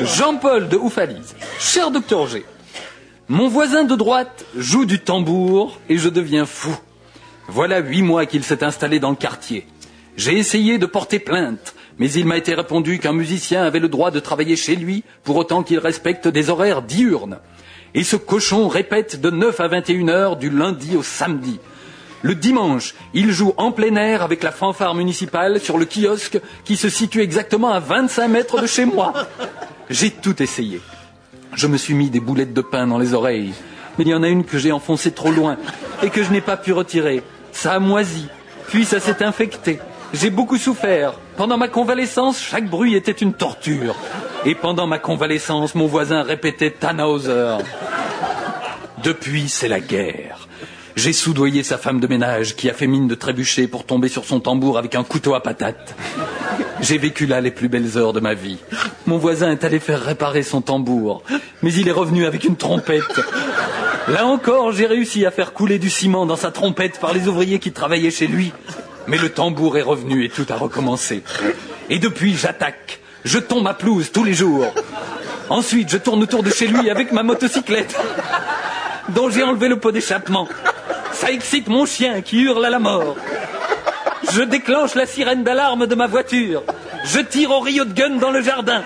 Jean-Paul de Oufalise. Cher docteur G, mon voisin de droite joue du tambour et je deviens fou. Voilà huit mois qu'il s'est installé dans le quartier. J'ai essayé de porter plainte, mais il m'a été répondu qu'un musicien avait le droit de travailler chez lui pour autant qu'il respecte des horaires diurnes. Et ce cochon répète de 9 à 21 heures du lundi au samedi. Le dimanche, il joue en plein air avec la fanfare municipale sur le kiosque qui se situe exactement à 25 mètres de chez moi. J'ai tout essayé. Je me suis mis des boulettes de pain dans les oreilles, mais il y en a une que j'ai enfoncée trop loin et que je n'ai pas pu retirer. Ça a moisi, puis ça s'est infecté. J'ai beaucoup souffert. Pendant ma convalescence, chaque bruit était une torture. Et pendant ma convalescence, mon voisin répétait Tannhauser. Depuis, c'est la guerre. J'ai soudoyé sa femme de ménage qui a fait mine de trébucher pour tomber sur son tambour avec un couteau à patate. J'ai vécu là les plus belles heures de ma vie. Mon voisin est allé faire réparer son tambour, mais il est revenu avec une trompette. Là encore, j'ai réussi à faire couler du ciment dans sa trompette par les ouvriers qui travaillaient chez lui. Mais le tambour est revenu et tout a recommencé. Et depuis, j'attaque. Je tombe à pelouse tous les jours. Ensuite, je tourne autour de chez lui avec ma motocyclette, dont j'ai enlevé le pot d'échappement. Ça excite mon chien qui hurle à la mort. Je déclenche la sirène d'alarme de ma voiture. Je tire au rio de gun dans le jardin.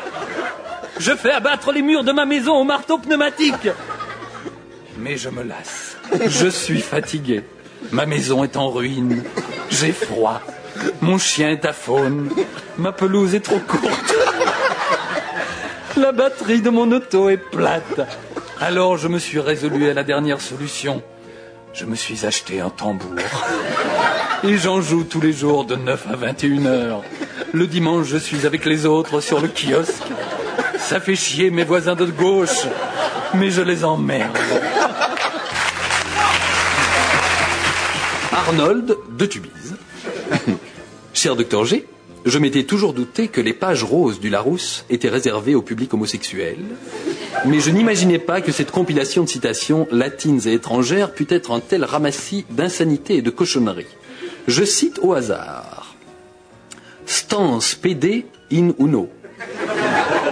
Je fais abattre les murs de ma maison au marteau pneumatique. Mais je me lasse. Je suis fatigué. Ma maison est en ruine. J'ai froid. Mon chien est à faune. Ma pelouse est trop courte. La batterie de mon auto est plate. Alors je me suis résolu à la dernière solution. Je me suis acheté un tambour. Et j'en joue tous les jours de 9 à 21 heures. Le dimanche, je suis avec les autres sur le kiosque. Ça fait chier mes voisins de gauche, mais je les emmerde. Arnold de Tubize. Cher docteur G, je m'étais toujours douté que les pages roses du Larousse étaient réservées au public homosexuel, mais je n'imaginais pas que cette compilation de citations latines et étrangères pût être un tel ramassis d'insanité et de cochonneries. Je cite au hasard. Stans PD in uno.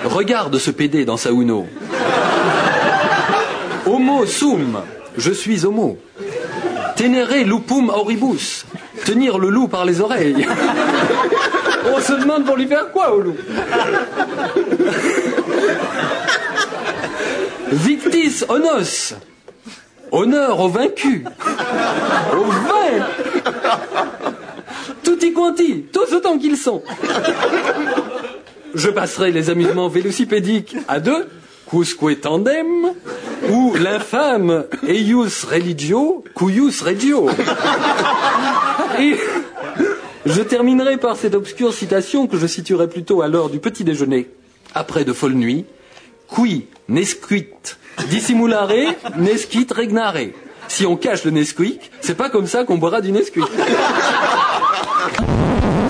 Regarde ce PD dans sa uno. Homo sum. Je suis homo. Tenere lupum auribus. Tenir le loup par les oreilles. On se demande pour lui faire quoi au loup? Victis onos. Honneur aux vaincus. Aux vains. Tutti quanti, tous autant qu'ils sont. Je passerai les amusements vélocipédiques à deux, quusque tandem, ou l'infâme eius religio, cuius regio. Et je terminerai par cette obscure citation que je situerai plutôt à l'heure du petit déjeuner, après de folles nuits. Qui nesquit dissimulare nesquit regnare. Si on cache le Nesquik, c'est pas comme ça qu'on boira du Nesquik.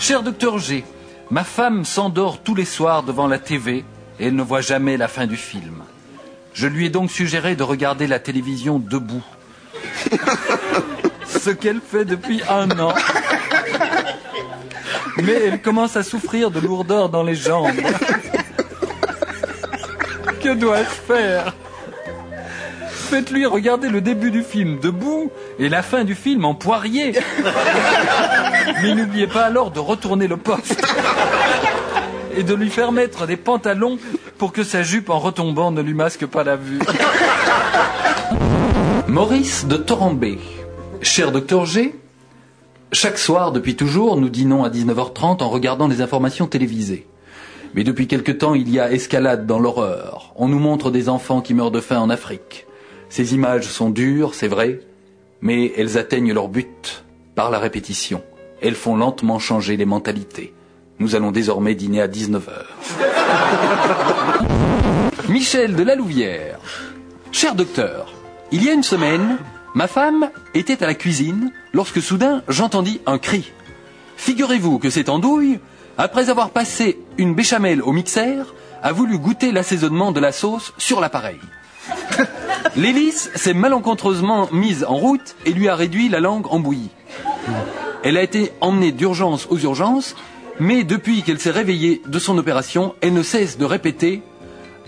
Cher docteur G, ma femme s'endort tous les soirs devant la TV et elle ne voit jamais la fin du film. Je lui ai donc suggéré de regarder la télévision debout. Ce qu'elle fait depuis un an. Mais elle commence à souffrir de lourdeur dans les jambes. Que dois-je faire? Faites-lui regarder le début du film debout et la fin du film en poirier. Mais n'oubliez pas alors de retourner le poste et de lui faire mettre des pantalons pour que sa jupe en retombant ne lui masque pas la vue. Maurice de Torambé. Cher docteur G, chaque soir depuis toujours, nous dînons à 19h30 en regardant les informations télévisées. Mais depuis quelque temps, il y a escalade dans l'horreur. On nous montre des enfants qui meurent de faim en Afrique. Ces images sont dures, c'est vrai, mais elles atteignent leur but par la répétition. Elles font lentement changer les mentalités. Nous allons désormais dîner à 19h. Michel de la Louvière. Cher docteur, il y a une semaine, ma femme était à la cuisine lorsque soudain j'entendis un cri. Figurez-vous que cette andouille, après avoir passé une béchamel au mixeur, a voulu goûter l'assaisonnement de la sauce sur l'appareil. L'hélice s'est malencontreusement mise en route et lui a réduit la langue en bouillie. Elle a été emmenée d'urgence aux urgences, mais depuis qu'elle s'est réveillée de son opération, elle ne cesse de répéter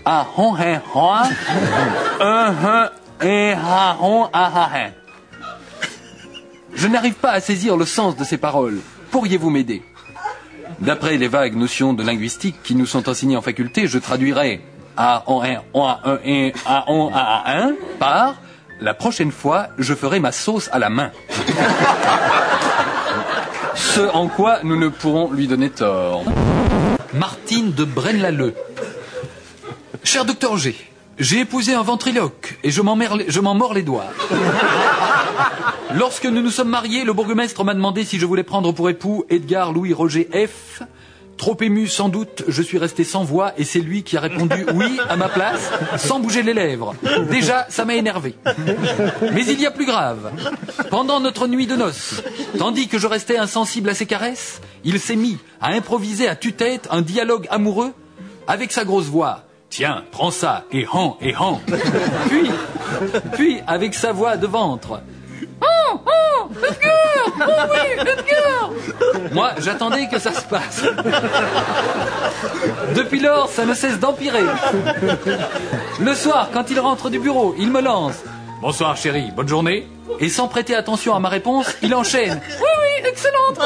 Ah, hon, hein, hon, un, un, et ah, hon, ah, hein. Je n'arrive pas à saisir le sens de ces paroles. Pourriez-vous m'aider? D'après les vagues notions de linguistique qui nous sont enseignées en faculté, je traduirais A, on, un, on, un, A, on, A, un par La prochaine fois, je ferai ma sauce à la main. Ce en quoi nous ne pourrons lui donner tort. Martine de Braine-l'Alleud. Cher docteur G, j'ai épousé un ventriloque et je m'en mords les doigts. Lorsque nous nous sommes mariés, le bourgmestre m'a demandé si je voulais prendre pour époux Edgar Louis Roger F. Trop ému sans doute, je suis resté sans voix et c'est lui qui a répondu oui à ma place, sans bouger les lèvres. Déjà, ça m'a énervé. Mais il y a plus grave. Pendant notre nuit de noces, tandis que je restais insensible à ses caresses, il s'est mis à improviser à tue-tête un dialogue amoureux avec sa grosse voix. Tiens, prends ça, et han, et han. Puis, puis, avec sa voix de ventre. Oh, oh, Edgar Oh oui, Edgar Moi, j'attendais que ça se passe. Depuis lors, ça ne cesse d'empirer. Le soir, quand il rentre du bureau, il me lance. Bonsoir chérie, bonne journée. Et sans prêter attention à ma réponse, il enchaîne. Oui, oui, excellente.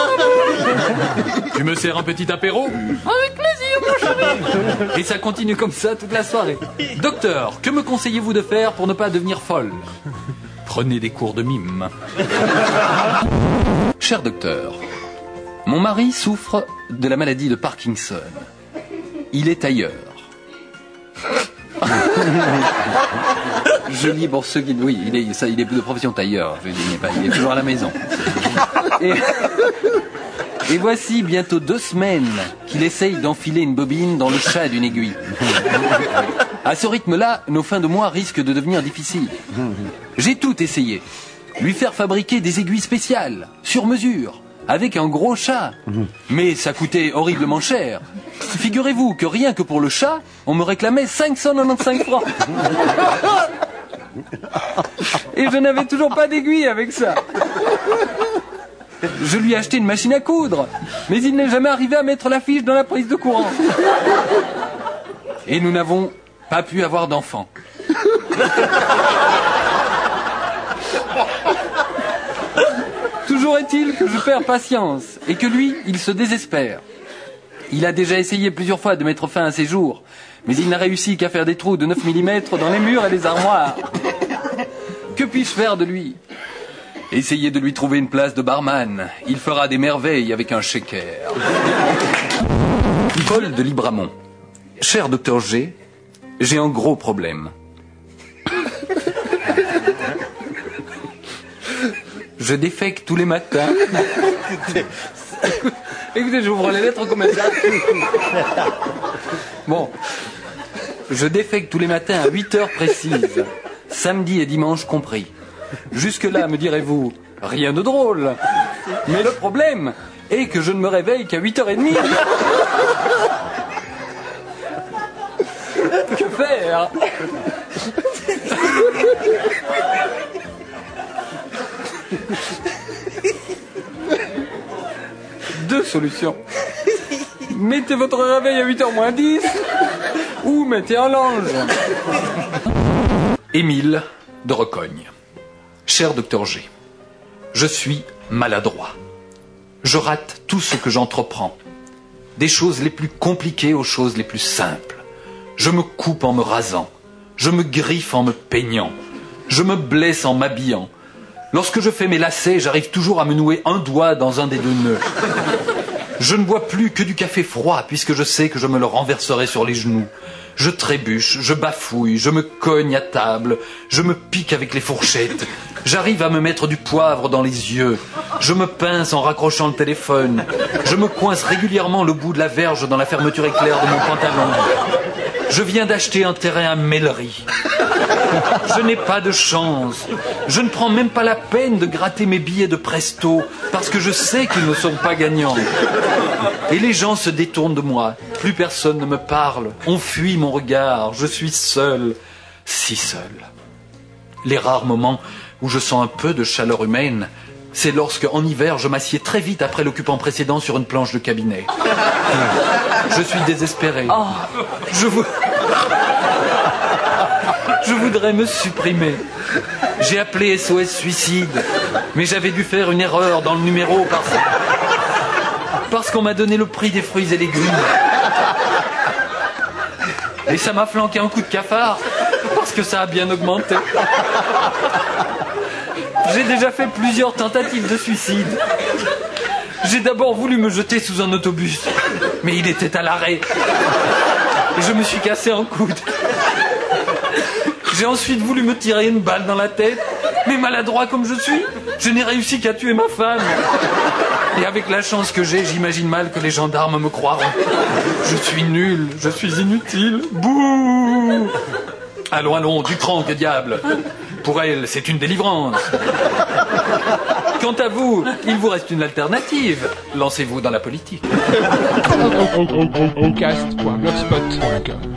Tu me sers un petit apéro? Avec plaisir, mon chéri. Et ça continue comme ça toute la soirée. Docteur, que me conseillez-vous de faire pour ne pas devenir folle? Prenez des cours de mime. Cher docteur, mon mari souffre de la maladie de Parkinson. Il est ailleurs. Je lis pour ceux qui... Oui, il est, ça, il est de profession tailleur. Je dis, il, n'est pas- il est toujours à la maison. Et, et voici bientôt deux semaines qu'il essaye d'enfiler une bobine dans le chat d'une aiguille. À ce rythme-là, nos fins de mois risquent de devenir difficiles. J'ai tout essayé. Lui faire fabriquer des aiguilles spéciales, sur mesure, avec un gros chat. Mais ça coûtait horriblement cher. Figurez-vous que rien que pour le chat, on me réclamait 595 francs. Et je n'avais toujours pas d'aiguille avec ça. Je lui ai acheté une machine à coudre, mais il n'est jamais arrivé à mettre la fiche dans la prise de courant. Et nous n'avons pas pu avoir d'enfant. Toujours est-il que je perds patience et que lui, il se désespère. Il a déjà essayé plusieurs fois de mettre fin à ses jours, mais il n'a réussi qu'à faire des trous de 9 mm dans les murs et les armoires. Que puis-je faire de lui? Essayez de lui trouver une place de barman. Il fera des merveilles avec un shaker. Paul de Libramont. Cher docteur G, j'ai un gros problème. Je défèque tous les matins. Écoutez, j'ouvre les lettres comme ça. Bon. Je défèque tous les matins à 8 heures précises. Samedi et dimanche compris. Jusque-là, me direz-vous, rien de drôle. Mais le problème est que je ne me réveille qu'à 8h30. Que faire? Deux solutions. Mettez votre réveil à 8h moins 10 ou mettez un linge. Émile de Recogne. Cher docteur G, je suis maladroit. Je rate tout ce que j'entreprends. Des choses les plus compliquées aux choses les plus simples. Je me coupe en me rasant. Je me griffe en me peignant. Je me blesse en m'habillant. Lorsque je fais mes lacets, j'arrive toujours à me nouer un doigt dans un des deux nœuds. Je ne bois plus que du café froid puisque je sais que je me le renverserai sur les genoux. Je trébuche, je bafouille, je me cogne à table, je me pique avec les fourchettes. J'arrive à me mettre du poivre dans les yeux. Je me pince en raccrochant le téléphone. Je me coince régulièrement le bout de la verge dans la fermeture éclair de mon pantalon. Je viens d'acheter un terrain à Mellery. Je n'ai pas de chance. Je ne prends même pas la peine de gratter mes billets de presto parce que je sais qu'ils ne sont pas gagnants. Et les gens se détournent de moi. Plus personne ne me parle. On fuit mon regard. Je suis seul. Si seul. Les rares moments où je sens un peu de chaleur humaine c'est lorsque, en hiver, je m'assieds très vite après l'occupant précédent sur une planche de cabinet. Je suis désespéré. Je vous... Je voudrais me supprimer. J'ai appelé SOS Suicide, mais j'avais dû faire une erreur dans le numéro parce, parce qu'on m'a donné le prix des fruits et légumes. Et ça m'a flanqué un coup de cafard parce que ça a bien augmenté. J'ai déjà fait plusieurs tentatives de suicide. J'ai d'abord voulu me jeter sous un autobus, mais il était à l'arrêt. Je me suis cassé un coude. J'ai ensuite voulu me tirer une balle dans la tête, mais maladroit comme je suis, je n'ai réussi qu'à tuer ma femme. Et avec la chance que j'ai, j'imagine mal que les gendarmes me croiront. Je suis nul, je suis inutile. Bouh Allons, allons, du cran, que diable Pour elle, c'est une délivrance. Quant à vous, il vous reste une alternative. Lancez-vous dans la politique. Oncast.blogspot.com